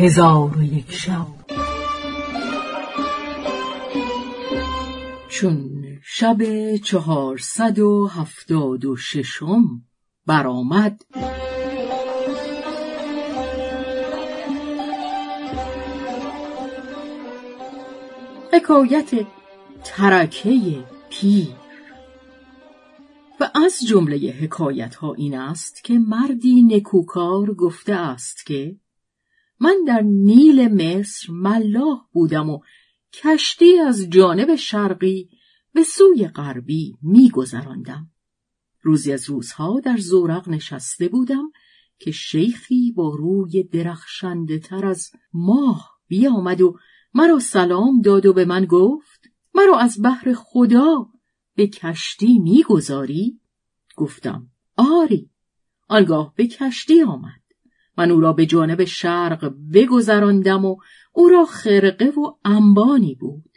هزار و یک شب. چون شب چهارصد و هفتاد و ششم برآمد حکایت ترکه پیر. و از جمله حکایت ها این است که مردی نکوکار گفته است که من در نیل مصر ملاح بودم و کشتی از جانب شرقی به سوی غربی میگذراندم. روزی از روزها در زورق نشسته بودم که شیخی با روی درخشنده تر از ماه بیامد و مرا سلام داد و به من گفت مرا از بحر خدا به کشتی می‌گذاری؟ گفتم آری. آنگاه به کشتی آمد. من او را به جانب شرق بگذراندم و او را خرقه و انبانی بود.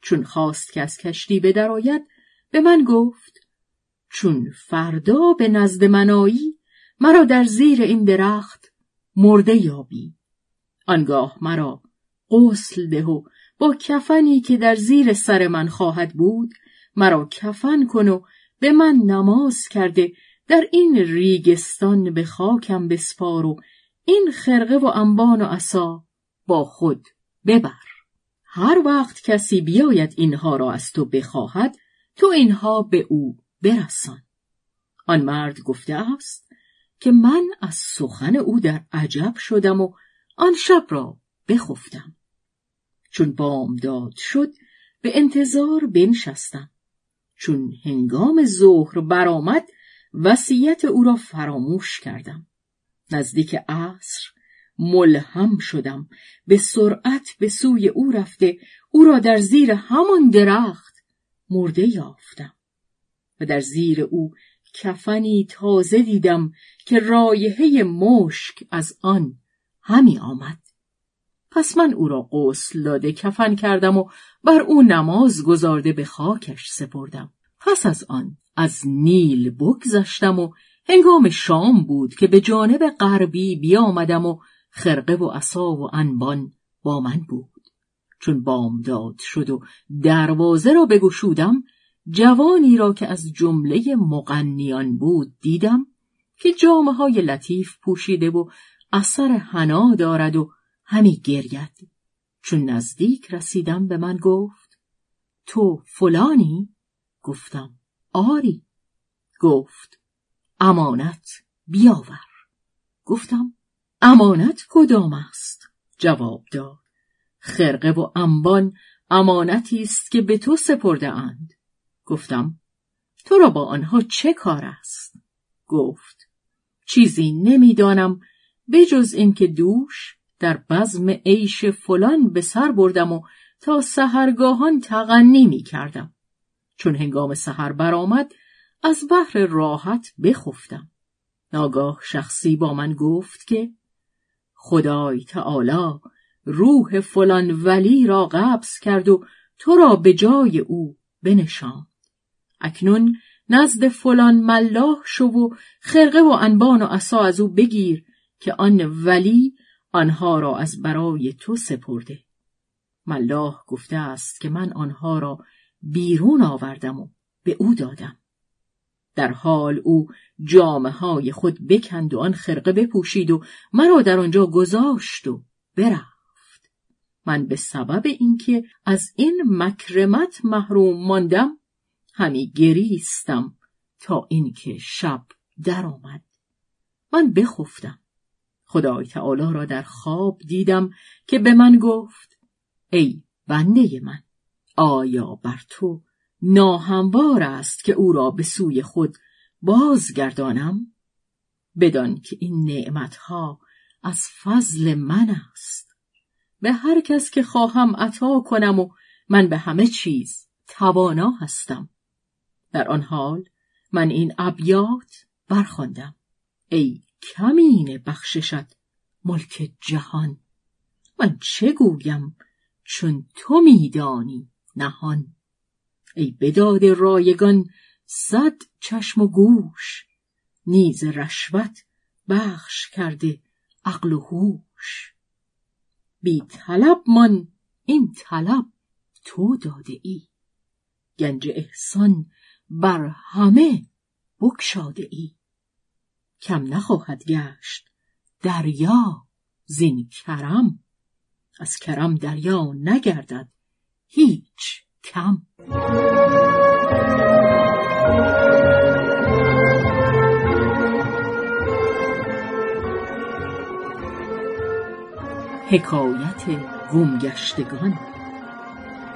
چون خواست که از کشتی بدرآید به من گفت چون فردا به نزد منایی مرا در زیر این درخت مرده یابی. آنگاه مرا غسل ده و با کفنی که در زیر سر من خواهد بود مرا کفن کن و به من نماز کرده در این ریگستان به خاکم بسپار و این خرقه و انبان و عصا با خود ببر. هر وقت کسی بیاید اینها را از تو بخواهد تو اینها به او برسان. آن مرد گفته است که من از سخن او در عجب شدم و آن شب را بخفتم. چون بامداد شد به انتظار بنشستم. چون هنگام ظهر برآمد وصیت او را فراموش کردم. نزدیک عصر ملهم شدم. به سرعت به سوی او رفته او را در زیر همان درخت مرده یافتم. و در زیر او کفنی تازه دیدم که رایحه مشک از آن همی آمد. پس من او را غسل داده کفن کردم و بر او نماز گذارده به خاکش سپردم. پس از آن از نیل بگذشتم و هنگام شام بود که به جانب غربی بیامدم و خرقه و عصا و انبان با من بود. چون بامداد شد و دروازه را بگشودم جوانی را که از جمله مغنیان بود دیدم که جامعه های لطیف پوشیده و اثر حنا دارد و همی گرید. چون نزدیک رسیدم به من گفت تو فلانی؟ گفتم. آری. گفت امانت بیاور. گفتم امانت کدام است؟ جواب داد خرقه و انبان امانتی است که به تو سپرده اند. گفتم تو را با آنها چه کار است؟ گفت چیزی نمی‌دانم بجز اینکه دوش در بزم عیش فلان به سر بردم و تا سهرگاهان تغنی می کردم. چون هنگام سحر برآمد از بحر راحت بخفتم. ناگاه شخصی با من گفت که خدای تعالی روح فلان ولی را قبض کرد و تو را به جای او بنشاند. اکنون نزد فلان ملاح شو و خرقه و انبان و عصا از او بگیر که آن ولی آنها را از برای تو سپرده. ملاح گفته است که من آنها را بیرون آوردم و به او دادم. در حال او جامعه های خود بکند و آن خرقه بپوشید و مرا در آنجا گذاشت و برفت. من به سبب اینکه از این مکرمت محروم ماندم همی گریستم تا اینکه شب درآمد. من بخفتم. خدای تعالی را در خواب دیدم که به من گفت ای بنده من آیا بر تو ناهموار است که او را به سوی خود بازگردانم؟ بدان که این نعمتها از فضل من است. به هر کس که خواهم عطا کنم و من به همه چیز توانا هستم. در آن حال من این ابیات برخواندم. ای کمین بخششت ملک جهان من چه گویم چون تو میدانی؟ نهان. ای بداد رایگان صد چشم و گوش نیز رشوت بخش کرده عقل و هوش. بی طلب من این طلب تو داده ای. گنج احسان بر همه بکشاده ای. کم نخواهد گشت دریا زین کرم. از کرم دریا نگردد هیچ کم. حکایت گمگشتگان.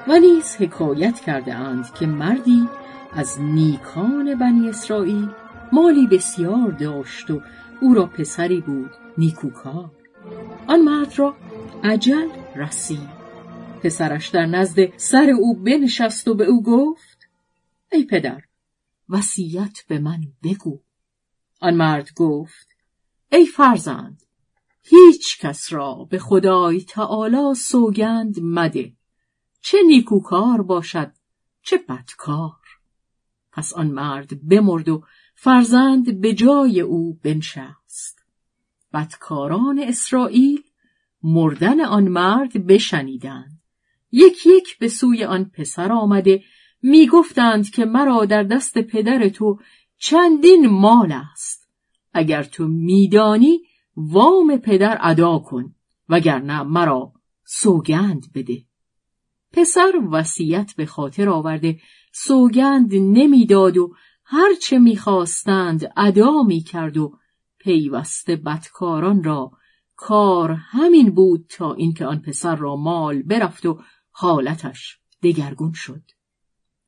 و نیز حکایت کرده اند که مردی از نیکان بنی اسرائیل مالی بسیار داشت و او را پسری بود نیکوکار. آن مرد را عجل رسید. پسرش در نزد سر او بنشست و به او گفت ای پدر وصیت به من بگو. آن مرد گفت ای فرزند هیچ کس را به خدای تعالی سوگند مده. چه نیکوکار باشد چه بدکار. پس آن مرد بمرد و فرزند به جای او بنشست. بدکاران اسرائیل مردن آن مرد بشنیدند. یک یک به سوی آن پسر آمده. می‌گفتند که مرا در دست پدر تو چندین مال است. اگر تو میدانی وام پدر ادا کن وگرنه مرا سوگند بده. پسر وصیت به خاطر آورده. سوگند نمی‌داد و هرچه می‌خواستند ادا می‌کرد و پیوسته بدکاران را. کار همین بود تا اینکه آن پسر را مال برفت و حالتش دگرگون شد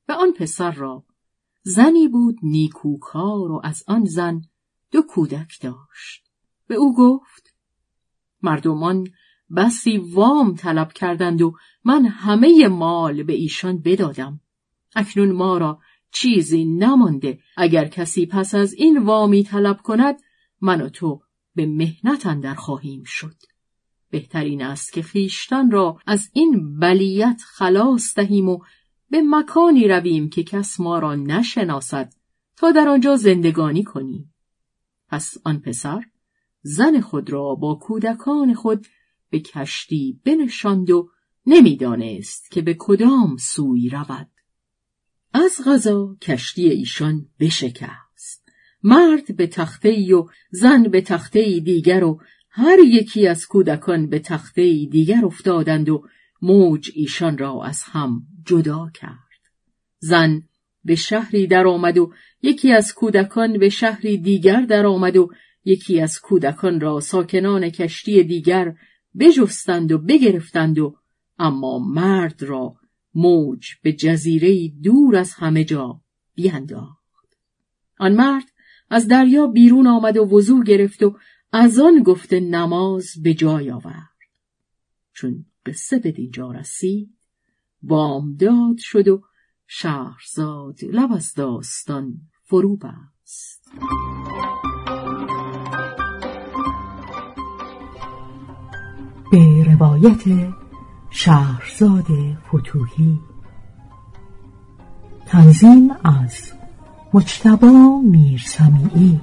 و آن پسر را زنی بود نیکوکار و از آن زن دو کودک داشت. به او گفت مردمان بسی وام طلب کردند و من همه مال به ایشان بدادم. اکنون ما را چیزی نمانده. اگر کسی پس از این وامی طلب کند من و تو به مهنت اندر خواهیم شد. بهترین است که خیشتن را از این بلیت خلاص دهیم و به مکانی رویم که کس ما را نشناسد تا در آنجا زندگانی کنیم. پس آن پسر زن خود را با کودکان خود به کشتی بنشاند و نمی‌دانست که به کدام سوی رود. از غذا کشتی ایشان بشکست. مرد به تخته و زن به تخته دیگر و هر یکی از کودکان به تخته دیگر افتادند و موج ایشان را از هم جدا کرد. زن به شهری درآمد و یکی از کودکان به شهری دیگر درآمد و یکی از کودکان را ساکنان کشتی دیگر بجستند و بگرفتند و اما مرد را موج به جزیره دور از همه جا بینداخت آن مرد از دریا بیرون آمد و وضوع گرفت و از آن گفته نماز به جای آورد. چون قصه به دینجا رسید بامداد شد و شهرزاد لب از داستان فرو بست. به روایت شهرزاد فتوهی تنظیم از مجتبا میرسمیعی.